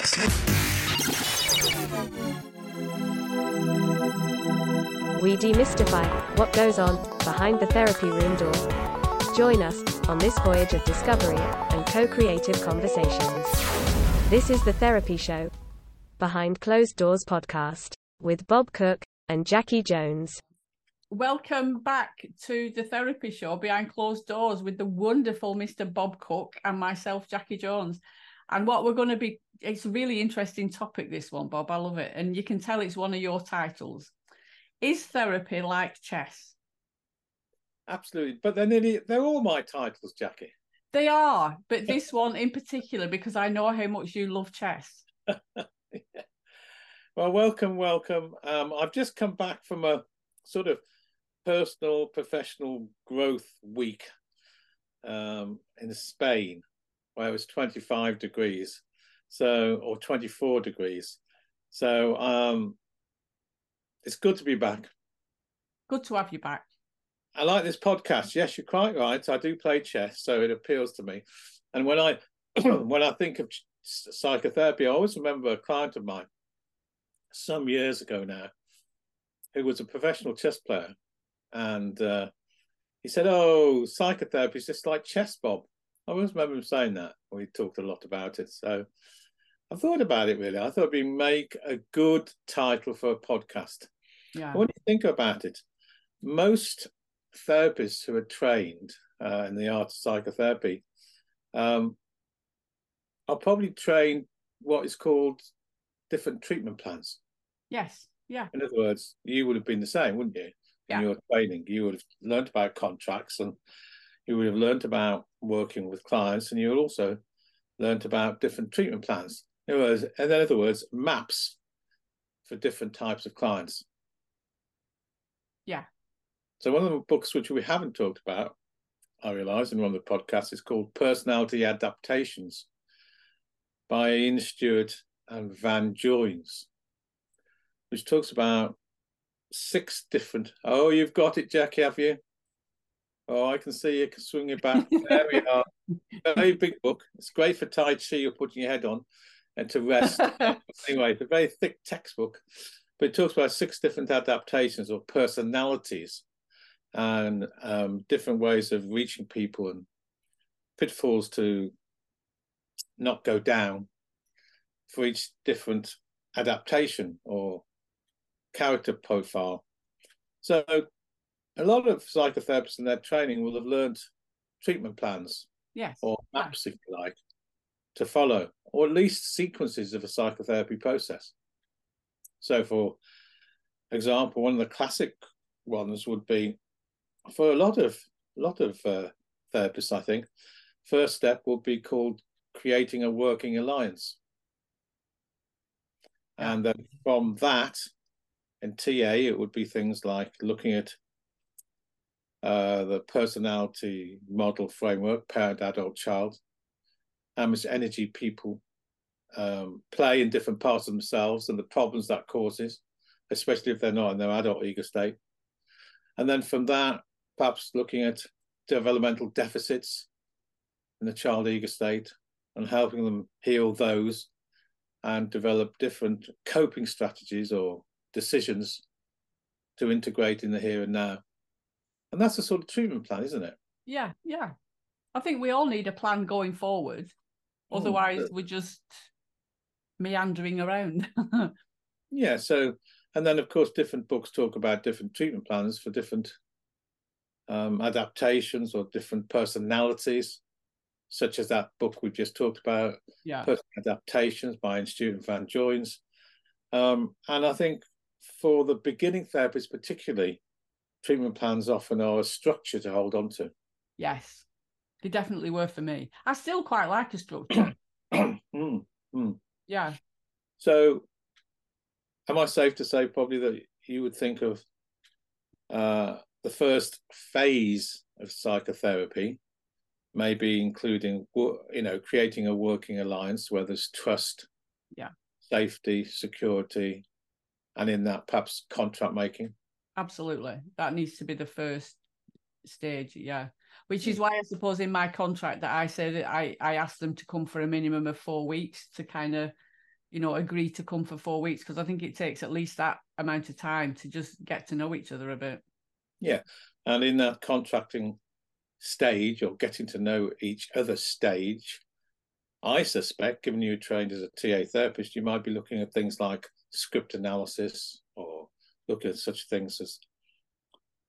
podcast. We demystify what goes on behind the therapy room door. Join us on this voyage of discovery and co creative conversations. This is The Therapy Show, Behind Closed Doors podcast, with Bob Cooke and Jacci Jones. Welcome back to the therapy show behind closed doors with the wonderful Mr. Bob Cooke and myself, Jacci Jones. And what we're going to be, it's a really interesting topic, this one, Bob. I love it. And you can tell it's one of your titles. Is therapy like chess? Absolutely. But they're nearly, they're all my titles, Jacci. They are, but this one in particular, because I know how much you love chess. yeah. Well, welcome, welcome. Um, I've just come back from a sort of personal, professional growth week um, in Spain, where it was 25 degrees, so or 24 degrees. So um, it's good to be back. Good to have you back. I like this podcast. Yes, you're quite right. I do play chess, so it appeals to me. And when I when I think of psychotherapy, I always remember a client of mine some years ago now, who was a professional chess player, and uh, he said, "Oh, psychotherapy is just like chess, Bob." I always remember him saying that. We talked a lot about it, so I thought about it really. I thought we make a good title for a podcast. Yeah. When you think about it, most therapists who are trained uh, in the art of psychotherapy um, are probably trained what is called different treatment plans. Yes. Yeah. In other words, you would have been the same, wouldn't you? Yeah. In your training, you would have learned about contracts and you would have learned about working with clients and you would also learned about different treatment plans. In other words, in other words, maps for different types of clients. Yeah. So one of the books which we haven't talked about, I realise, in one of the podcasts is called Personality Adaptations by Ian Stewart and Vann Joines, which talks about six different. Oh, you've got it, Jacci, have you? Oh, I can see you can swing it back. There we are. Very big book. It's great for Tai Chi you're putting your head on and to rest. anyway, it's a very thick textbook, but it talks about six different adaptations or personalities and um, different ways of reaching people and pitfalls to not go down for each different adaptation or character profile. So a lot of psychotherapists in their training will have learned treatment plans Yes. or maps, if you like, to follow, or at least sequences of a psychotherapy process. So, for example, one of the classic ones would be for a lot of a lot of uh, therapists, I think, first step would be called creating a working alliance. And then from that, in TA, it would be things like looking at uh, the personality model framework, parent, adult, child, how much energy people um, play in different parts of themselves and the problems that causes, especially if they're not in their adult ego state. And then from that, perhaps looking at developmental deficits in the child ego state and helping them heal those and develop different coping strategies or decisions to integrate in the here and now. And that's a sort of treatment plan, isn't it? Yeah. Yeah. I think we all need a plan going forward. Otherwise, Mm. we're just meandering around. Yeah. So, and then of course, different books talk about different treatment plans for different um, adaptations or different personalities, such as that book we've just talked about, yeah. Personal Adaptations by Stewart Vann Joines. Um, and I think for the beginning therapists, particularly, treatment plans often are a structure to hold on to. Yes. They definitely were for me. I still quite like a structure. Mm, mm. yeah. So, am I safe to say probably that you would think of uh, the first phase of psychotherapy, maybe including you know creating a working alliance where there's trust, Yeah. safety, security, and in that perhaps contract making. Absolutely. That needs to be the first stage. Yeah. Which is why I suppose in my contract that I say that I, I asked them to come for a minimum of four weeks to kind of you know, agree to come for four weeks because I think it takes at least that amount of time to just get to know each other a bit. Yeah. And in that contracting stage or getting to know each other stage, I suspect, given you trained as a TA therapist, you might be looking at things like script analysis looking at such things as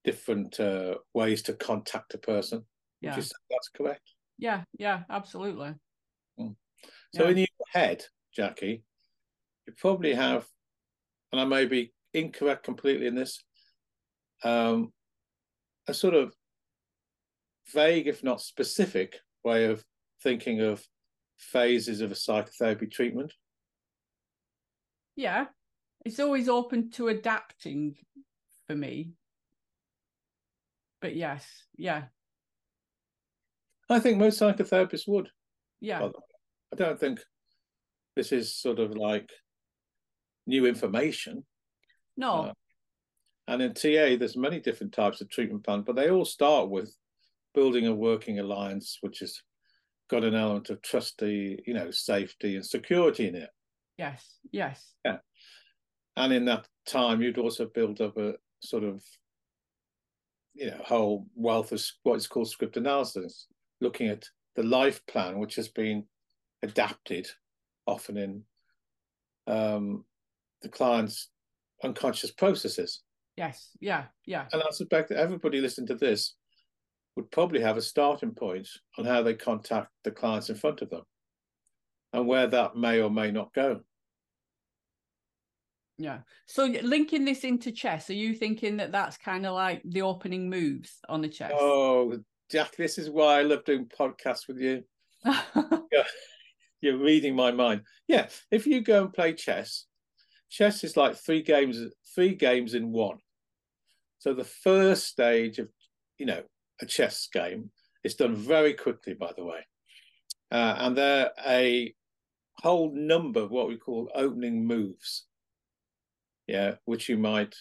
different uh, ways to contact a person. Yeah. Would you say that's correct? Yeah, yeah, absolutely. Mm. So Yeah. in your head, Jacci, you probably have, and I may be incorrect completely in this, um, a sort of vague, if not specific, way of thinking of phases of a psychotherapy treatment. Yeah. It's always open to adapting for me. But yes, yeah, I think most psychotherapists would. yeah, by the way. I don't think this is sort of like new information. no, uh, And in TA, there's many different types of treatment plans, but they all start with building a working alliance, which has got an element of trusty, you know, safety and security in it. yes, yes, And in that time, you'd also build up a sort of, you know, whole wealth of what is called script analysis, looking at the life plan, which has been adapted often in um, the client's unconscious processes. yes, yeah, yeah, And I suspect that everybody listening to this would probably have a starting point on how they contact the clients in front of them and where that may or may not go. Yeah. So linking this into chess, are you thinking that that's kind of like the opening moves on the chess? Oh, Jack, this is why I love doing podcasts with you. You're reading my mind. Yeah, if you go and play chess, chess is like three games, three games in one. So the first stage of, you know, a chess game is done very quickly, by the way, uh, and there are a whole number of what we call opening moves. Yeah, which you might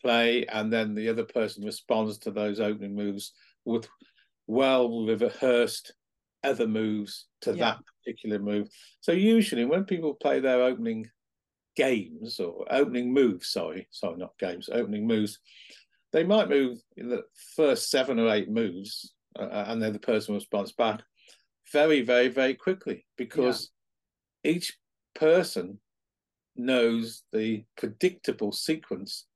play, and then the other person responds to those opening moves with well rehearsed other moves to Yeah. that particular move. So usually when people play their opening games or opening moves, sorry, sorry, not games, opening moves, they might move in the first seven or eight moves, uh, and then the person responds back very, very, very quickly because each person knows the predictable sequence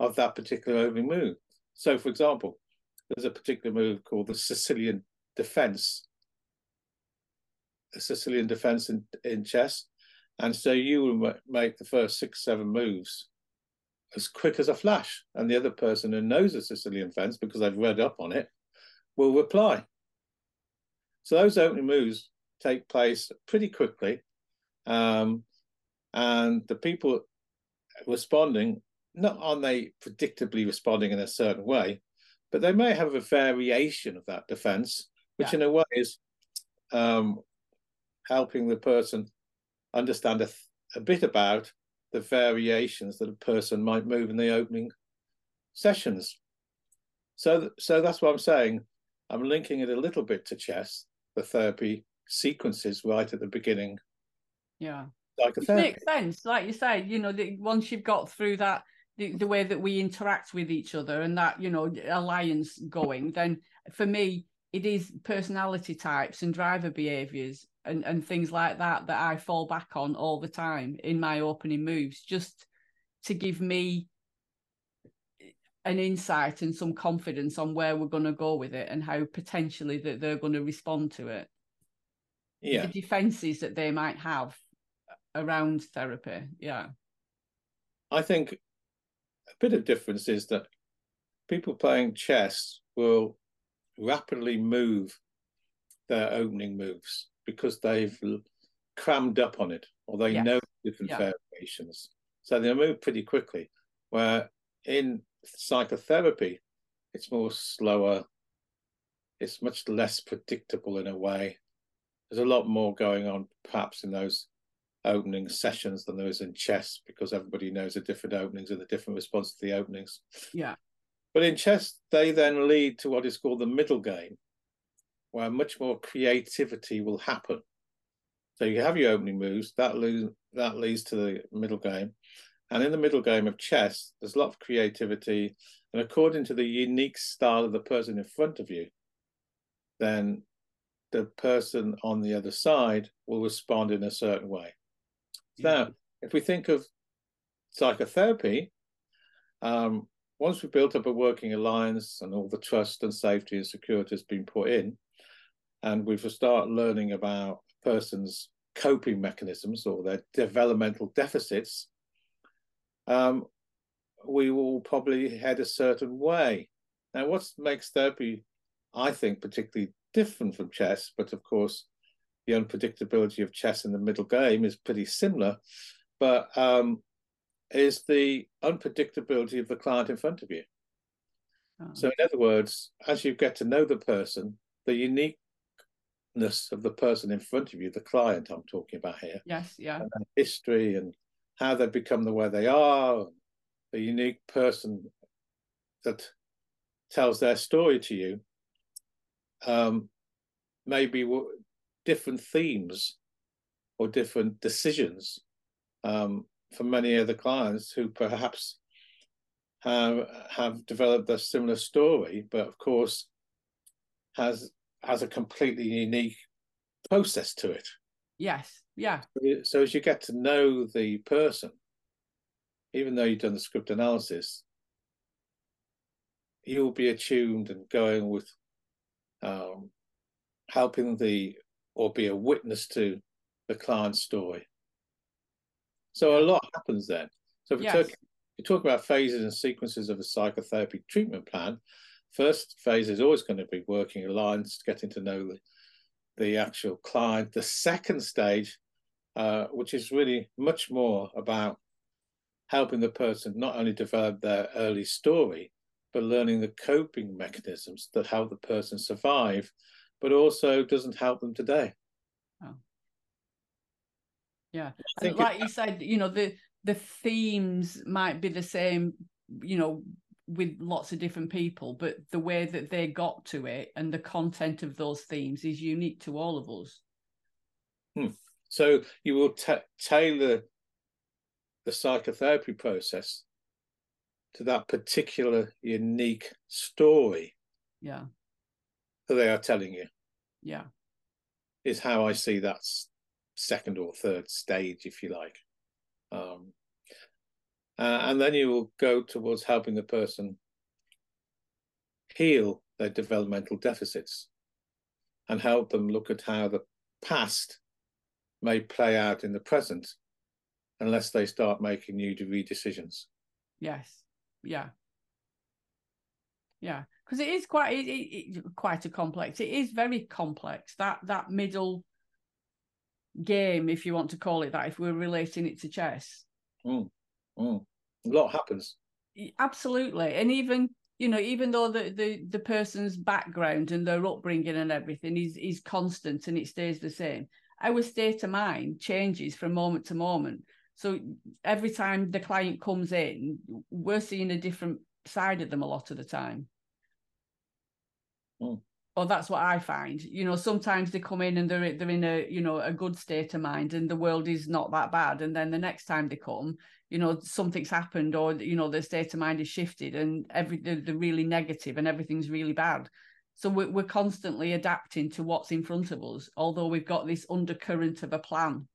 of that particular opening move. So, for example, there's a particular move called the Sicilian defense, the Sicilian defense in, in chess. And so you will make the first six, seven moves as quick as a flash. And the other person who knows the Sicilian fence because they've read up on it will reply. So those opening moves take place pretty quickly. Um, and the people responding, not are they predictably responding in a certain way, but they may have a variation of that defense, which Yeah. in a way is um, helping the person understand a, th- a bit about the variations that a person might move in the opening sessions. So, so that's what I'm saying. I'm linking it a little bit to chess, the therapy sequences right at the beginning, yeah. Like a Which makes sense. Like you said, you know, the, once you've got through that, the, the way that we interact with each other and that, you know, alliance going, then for me, it is personality types and driver behaviors and, and things like that that I fall back on all the time in my opening moves, just to give me an insight and some confidence on where we're going to go with it and how potentially that they're going to respond to it. Yeah, the defenses that they might have around therapy. Yeah. I think a bit of difference is that people playing chess will rapidly move their opening moves because they've crammed up on it or they Yes. know different Yeah. variations. So they move pretty quickly. Where in psychotherapy, it's more slower, it's much less predictable in a way. There's a lot more going on perhaps in those opening sessions than there is in chess because everybody knows the different openings and the different response to the openings. Yeah. But in chess, they then lead to what is called the middle game, where much more creativity will happen. So you have your opening moves that lose, that leads to the middle game, and in the middle game of chess, there's a lot of creativity, and according to the unique style of the person in front of you, then the person on the other side will respond in a certain way. Now, if we think of psychotherapy, um, once we've built up a working alliance and all the trust and safety and security has been put in, and we've started learning about a person's coping mechanisms or their developmental deficits, um, we will probably head a certain way. Now, what makes therapy, I think, particularly different from chess, but of course, the unpredictability of chess in the middle game is pretty similar, but um, is the unpredictability of the client in front of you. Oh. So, in other words, as you get to know the person, the uniqueness of the person in front of you, the client I'm talking about here, yes, yeah, and history and how they've become the way they are, the unique person that tells their story to you, um, maybe different themes or different decisions um, for many other clients who perhaps have have developed a similar story, but of course has has a completely unique process to it. Yes. Yeah. So as you get to know the person, even though you've done the script analysis, you'll be attuned and going with um, helping the or be a witness to the client's story. So a lot happens then. So if yes. we talk about phases and sequences of a psychotherapy treatment plan, first phase is always going to be working alliance, getting to know the, the actual client. The second stage, uh, which is really much more about helping the person not only develop their early story, but learning the coping mechanisms that help the person survive, but also doesn't help them today. Oh. Yeah. And like you said, you know, the the themes might be the same, you know, with lots of different people, but the way that they got to it and the content of those themes is unique to all of us. Hmm. So you will t- tailor the psychotherapy process to that particular unique story. Yeah. That they are telling you. Yeah. Is how I see that second or third stage, if you like. Um, uh, and then you will go towards helping the person heal their developmental deficits and help them look at how the past may play out in the present unless they start making new decisions. Yes yeah yeah because it is quite it, it, it, quite a complex it is very complex that that middle game if you want to call it that if we're relating it to chess mm, mm. a lot happens absolutely and even you know even though the, the the person's background and their upbringing and everything is is constant and it stays the same our state of mind changes from moment to moment so every time the client comes in, we're seeing a different side of them a lot of the time. Mm. Or that's what I find. You know, sometimes they come in and they're they're in a you know a good state of mind, and the world is not that bad. And then the next time they come, you know, something's happened, or you know, their state of mind is shifted, and every they're, they're really negative, and everything's really bad. So we're, we're constantly adapting to what's in front of us, although we've got this undercurrent of a plan.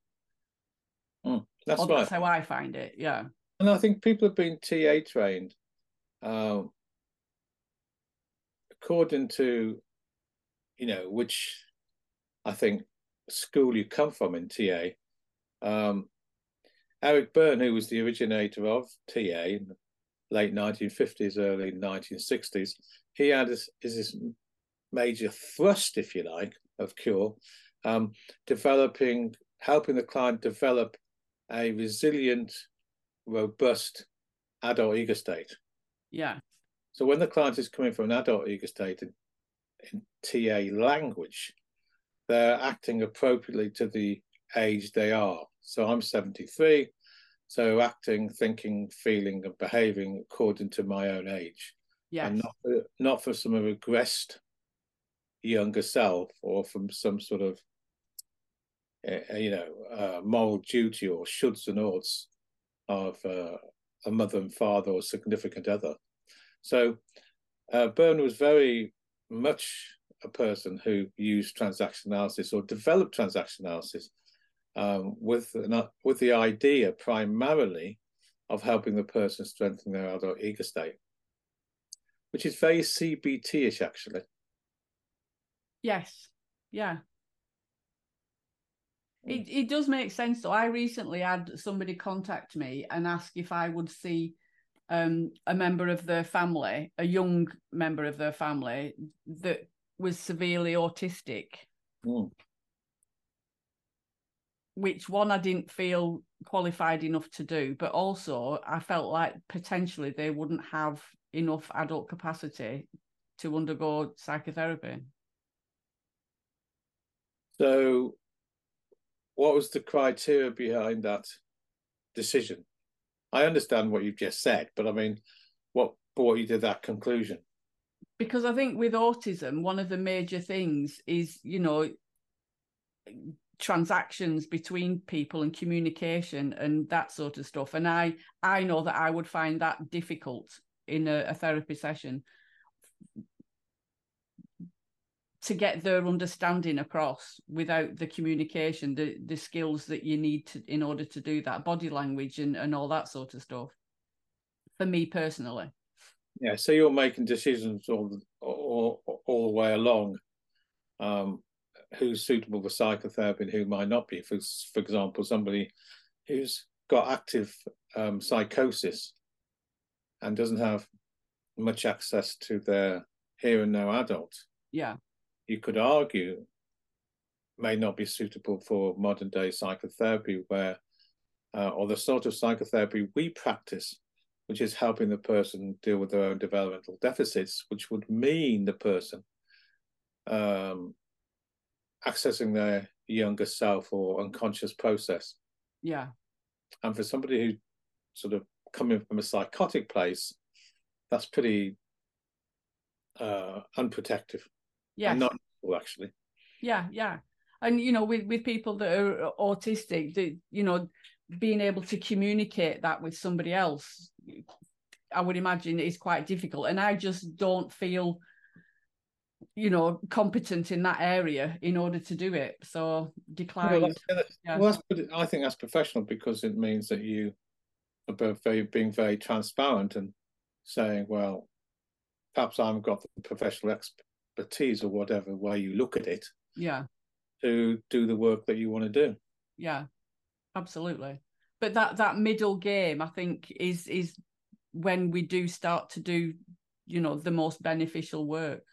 Mm. That's right. That's how I find it. Yeah. And I think people have been TA trained um, according to, you know, which I think school you come from in TA. Um, Eric Berne, who was the originator of TA in the late 1950s, early 1960s, he had his, his major thrust, if you like, of Cure, um, developing, helping the client develop a resilient, robust adult ego state. Yeah. So when the client is coming from an adult ego state in, in TA language, they're acting appropriately to the age they are. So I'm 73, so acting, thinking, feeling, and behaving according to my own age. Yeah. And not for, not for some regressed younger self or from some sort of uh, you know, uh, moral duty or shoulds and oughts of uh, a mother and father or significant other. So uh, Berne was very much a person who used transaction analysis or developed transaction analysis um, with an, with the idea primarily of helping the person strengthen their adult ego state, which is very CBT-ish actually. Yes. Yeah. It it does make sense though. I recently had somebody contact me and ask if I would see um, a member of their family, a young member of their family that was severely autistic. Mm. Which one I didn't feel qualified enough to do, but also I felt like potentially they wouldn't have enough adult capacity to undergo psychotherapy. So, what was the criteria behind that decision? I understand what you've just said, but I mean, what brought you to that conclusion? Because I think with autism, one of the major things is, you know, transactions between people and communication and that sort of stuff. And I, I know that I would find that difficult in a, a therapy session to get their understanding across without the communication the the skills that you need to in order to do that body language and and all that sort of stuff. For me personally. Yeah so you're making decisions all all, all the way along um who's suitable for psychotherapy and who might not be. For for example somebody who's got active um, psychosis and doesn't have much access to their here and now adult. Yeah you could argue may not be suitable for modern day psychotherapy, where uh, or the sort of psychotherapy we practice, which is helping the person deal with their own developmental deficits, which would mean the person um, accessing their younger self or unconscious process. Yeah. And for somebody who sort of coming from a psychotic place, that's pretty uh, unprotective. Yeah. Not actually. Yeah, yeah. And you know, with with people that are autistic, that you know, being able to communicate that with somebody else, I would imagine is quite difficult. And I just don't feel, you know, competent in that area in order to do it. So decline. Well, yeah. well I think that's professional because it means that you are very being very transparent and saying, well, perhaps I haven't got the professional expertise or whatever way you look at it. Yeah. To do the work that you want to do. Yeah, absolutely. But that that middle game, I think, is is when we do start to do, you know, the most beneficial work.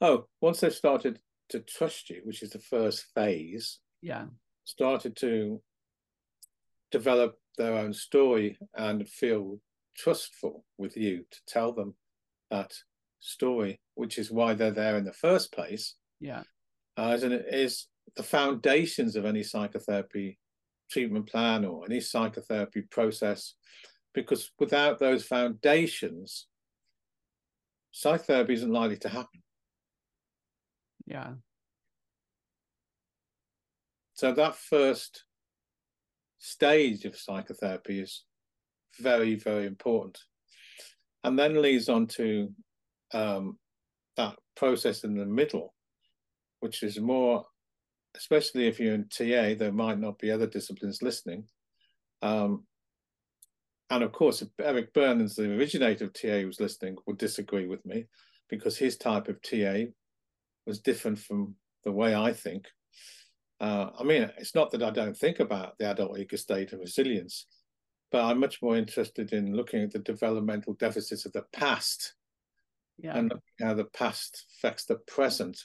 Oh, once they've started to trust you, which is the first phase. Yeah. Started to develop their own story and feel trustful with you to tell them that story, which is why they're there in the first place. Yeah. Uh, is, is the foundations of any psychotherapy treatment plan or any psychotherapy process. Because without those foundations, psychotherapy isn't likely to happen. Yeah. So that first stage of psychotherapy is very, very important. And then leads on to um, that process in the middle, which is more, especially if you're in TA, there might not be other disciplines listening. Um, and of course, if Eric Berne, the originator of TA, was listening, would disagree with me because his type of TA was different from the way I think. Uh, I mean, it's not that I don't think about the adult ego state and resilience, but I'm much more interested in looking at the developmental deficits of the past yeah. and how the past affects the present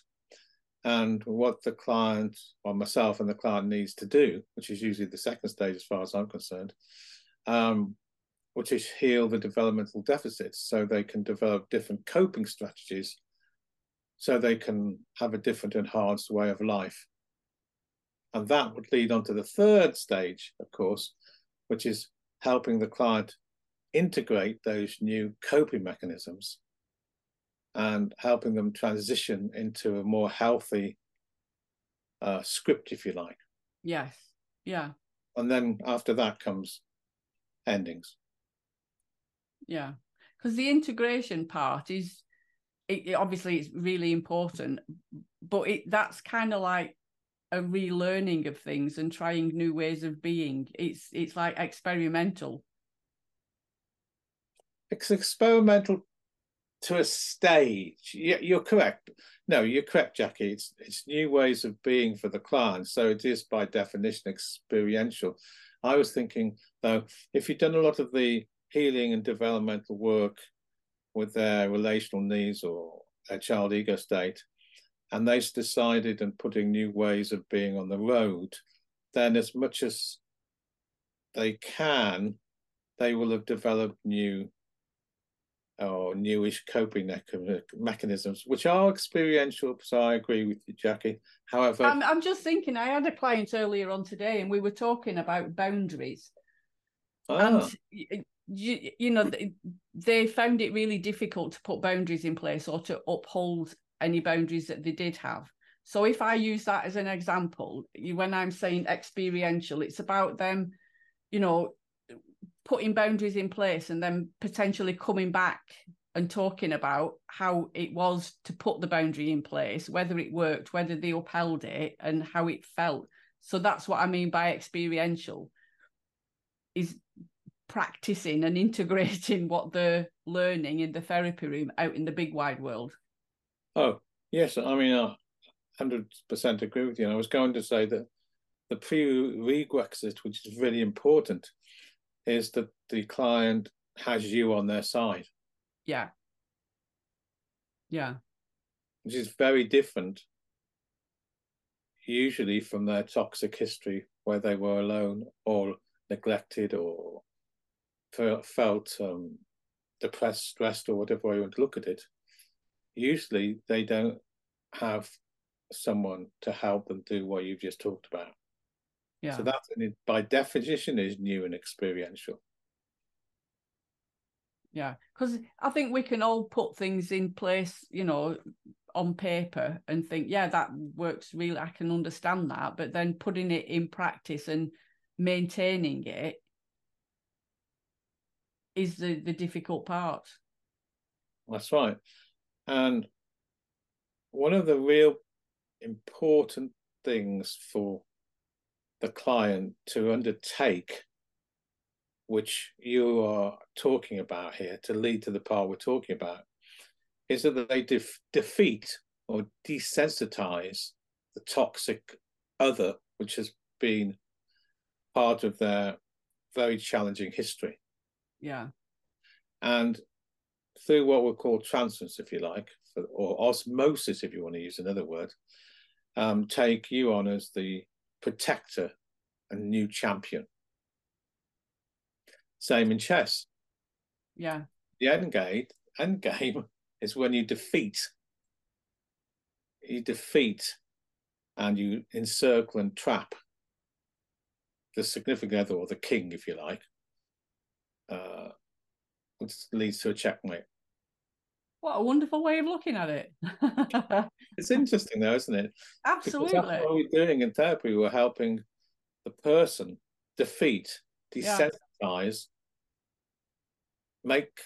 and what the client or myself and the client needs to do, which is usually the second stage as far as I'm concerned, um, which is heal the developmental deficits so they can develop different coping strategies so they can have a different enhanced way of life. And that would lead on to the third stage, of course, which is helping the client integrate those new coping mechanisms and helping them transition into a more healthy uh, script, if you like. Yes. Yeah. And then after that comes endings. Yeah. Because the integration part is it, it obviously it's really important, but it that's kind of like a relearning of things and trying new ways of being. It's it's like experimental. It's experimental to a stage. You're correct. No, you're correct, Jacci. It's it's new ways of being for the client. So it is by definition experiential. I was thinking though, if you've done a lot of the healing and developmental work with their relational needs or their child ego state, and they've decided and putting new ways of being on the road, then as much as they can, they will have developed new or newish coping mechanisms, which are experiential. So I agree with you, Jacci. However, I'm, I'm just thinking, I had a client earlier on today, and we were talking about boundaries. Ah. And you, you know they found it really difficult to put boundaries in place or to uphold any boundaries that they did have so if i use that as an example when i'm saying experiential it's about them you know putting boundaries in place and then potentially coming back and talking about how it was to put the boundary in place whether it worked whether they upheld it and how it felt so that's what i mean by experiential is practicing and integrating what they're learning in the therapy room out in the big wide world. Oh, yes. I mean, I 100% agree with you. And I was going to say that the prerequisite, which is really important, is that the client has you on their side. Yeah. Yeah. Which is very different, usually from their toxic history where they were alone or neglected or felt um, depressed, stressed, or whatever way you want to look at it, usually they don't have someone to help them do what you've just talked about. Yeah. So that, by definition, is new and experiential. Yeah, because I think we can all put things in place, you know, on paper and think, yeah, that works really. I can understand that, but then putting it in practice and maintaining it is the the difficult part. That's right. And one of the real important things for the client to undertake, which you are talking about here, to lead to the part we're talking about, is that they def- defeat or desensitize the toxic other, which has been part of their very challenging history. Yeah. And through what we'll call transference, if you like, or osmosis, if you want to use another word, um, take you on as the protector and new champion. Same in chess. Yeah. The end game, end game is when you defeat. You defeat and you encircle and trap the significant other or the king, if you like, uh, which leads to a checkmate. What a wonderful way of looking at it. it's interesting, though, isn't it? Absolutely. What we're doing in therapy. We're helping the person defeat, desensitize, yeah. make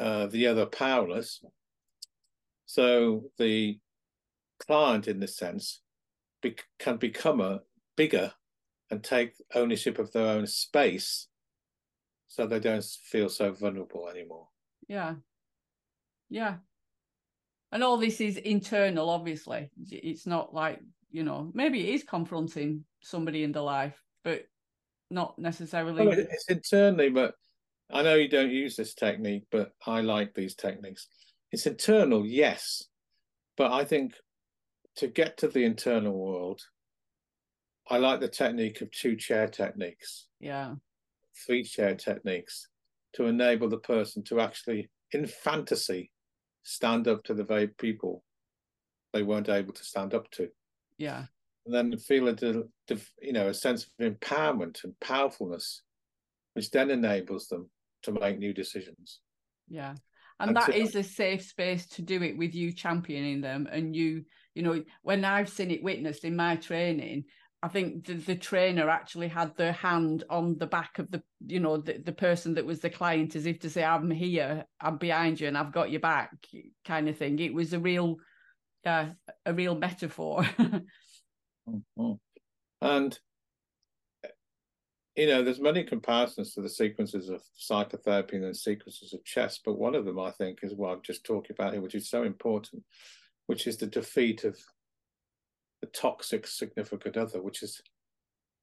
uh, the other powerless. So the client, in this sense, be- can become a bigger and take ownership of their own space so they don't feel so vulnerable anymore. Yeah. Yeah. And all this is internal, obviously. It's not like, you know, maybe it is confronting somebody in the life, but not necessarily. Well, it's internally, but I know you don't use this technique, but I like these techniques. It's internal, yes. But I think to get to the internal world, I like the technique of two chair techniques. Yeah three chair techniques to enable the person to actually, in fantasy, stand up to the very people they weren't able to stand up to. Yeah. And then feel a, you know, a sense of empowerment and powerfulness, which then enables them to make new decisions. Yeah. And, and that to, is a safe space to do it with you championing them and you you know when i've seen it witnessed in my training i think the, the trainer actually had their hand on the back of the you know the, the person that was the client as if to say i'm here i'm behind you and i've got your back kind of thing it was a real yeah a real metaphor mm-hmm. and you know, there's many comparisons to the sequences of psychotherapy and the sequences of chess, but one of them I think is what I'm just talking about here, which is so important, which is the defeat of the toxic significant other, which has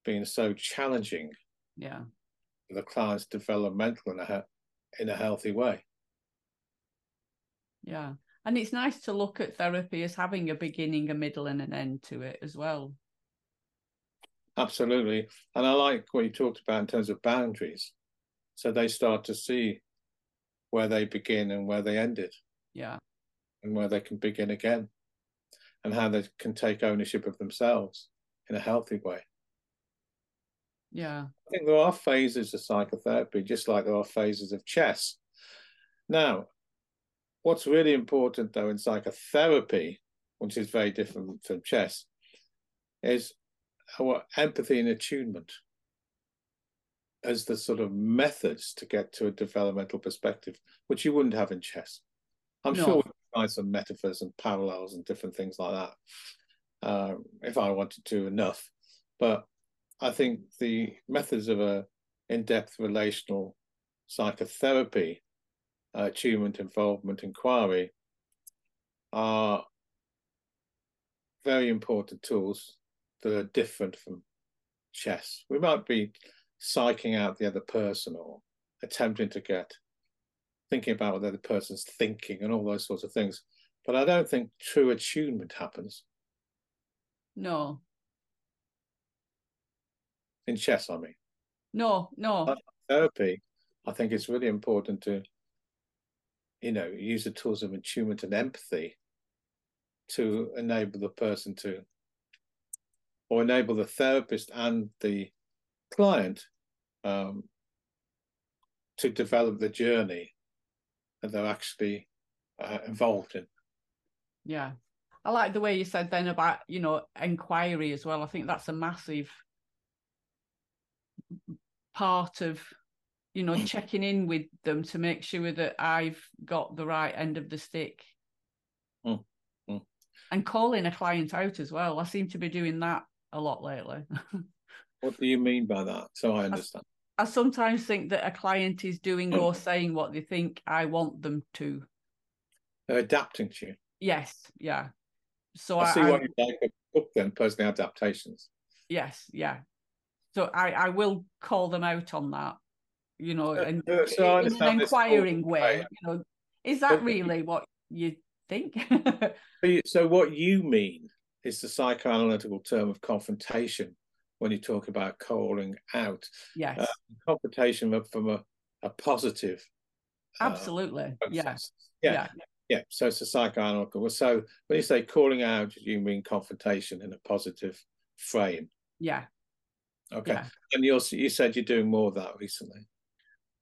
been so challenging. Yeah. For the client's developmental in a in a healthy way. Yeah. And it's nice to look at therapy as having a beginning, a middle, and an end to it as well. Absolutely. And I like what you talked about in terms of boundaries. So they start to see where they begin and where they ended. Yeah. And where they can begin again and how they can take ownership of themselves in a healthy way. Yeah. I think there are phases of psychotherapy, just like there are phases of chess. Now, what's really important though in psychotherapy, which is very different from chess, is our empathy and attunement as the sort of methods to get to a developmental perspective, which you wouldn't have in chess. I'm no. sure find some metaphors and parallels and different things like that uh, if I wanted to enough. But I think the methods of a in-depth relational psychotherapy, uh, attunement, involvement, inquiry are very important tools that are different from chess. We might be psyching out the other person or attempting to get thinking about what the other person's thinking and all those sorts of things. But I don't think true attunement happens. No. In chess, I mean. No, no. Therapy, I think it's really important to, you know, use the tools of attunement and empathy to enable the person to or enable the therapist and the client um, to develop the journey that they're actually uh, involved in. Yeah. I like the way you said then about, you know, inquiry as well. I think that's a massive part of, you know, checking in with them to make sure that I've got the right end of the stick. Mm. Mm. And calling a client out as well. I seem to be doing that a lot lately. what do you mean by that? So I understand. I, sometimes think that a client is doing hmm. or saying what they think I want them to. They're adapting to you. Yes, yeah. So I, I see I, what you like a book then, personal adaptations. Yes, yeah. So I, I will call them out on that, you know, uh, and uh, so in an inquiring way. You know, is that really what you think? so what you mean is the psychoanalytical term of confrontation when you talk about calling out. Yes. Uh, confrontation from a, a positive. Uh, Absolutely. Uh, yes. Yeah. yeah. Yeah. So it's a psychoanalytical. So when you say calling out, you mean confrontation in a positive frame. Yeah. Okay. Yeah. And you also you said you're doing more of that recently.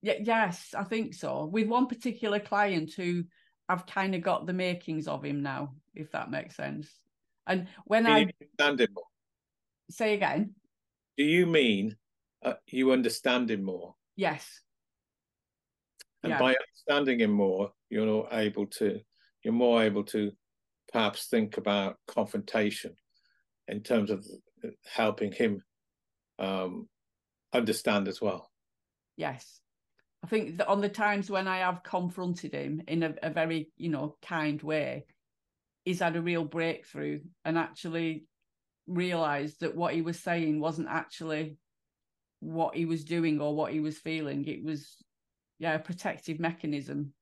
Yeah, yes, I think so. With one particular client who I've kind of got the makings of him now, if that makes sense. And when I understand him more? say again, do you mean uh, you understand him more? Yes. And yeah. by understanding him more, you're not able to. You're more able to perhaps think about confrontation in terms of helping him um, understand as well. Yes. I think that on the times when I have confronted him in a, a very, you know, kind way, he's had a real breakthrough and actually realized that what he was saying wasn't actually what he was doing or what he was feeling. It was, yeah, a protective mechanism.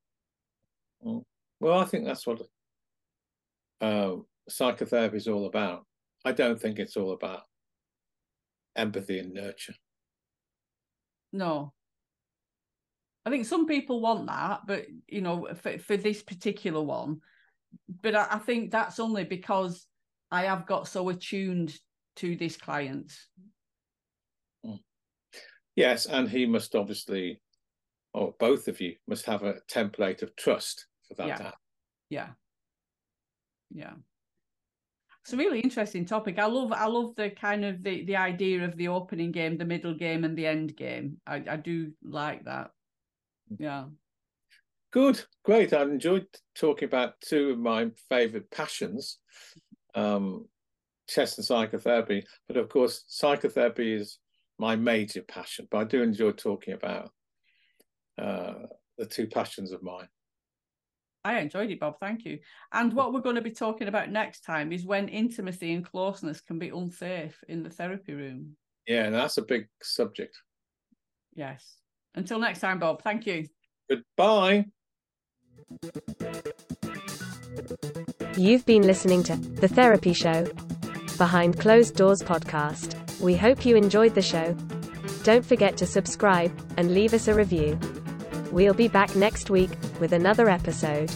Mm. Well, I think that's what uh, psychotherapy is all about. I don't think it's all about empathy and nurture. No. I think some people want that, but you know, for, for this particular one, but I, I think that's only because I have got so attuned to this client. Hmm. Yes, and he must obviously, or both of you must have a template of trust for that yeah. Yeah. Yeah. it's a really interesting topic. I love I love the kind of the the idea of the opening game, the middle game, and the end game. I, I do like that. Yeah. Good, great. I enjoyed talking about two of my favourite passions, um, chess and psychotherapy. But of course, psychotherapy is my major passion. But I do enjoy talking about uh, the two passions of mine. I enjoyed it, Bob. Thank you. And what we're going to be talking about next time is when intimacy and closeness can be unsafe in the therapy room. Yeah, and that's a big subject. Yes. Until next time, Bob. Thank you. Goodbye. You've been listening to The Therapy Show, Behind Closed Doors podcast. We hope you enjoyed the show. Don't forget to subscribe and leave us a review. We'll be back next week with another episode.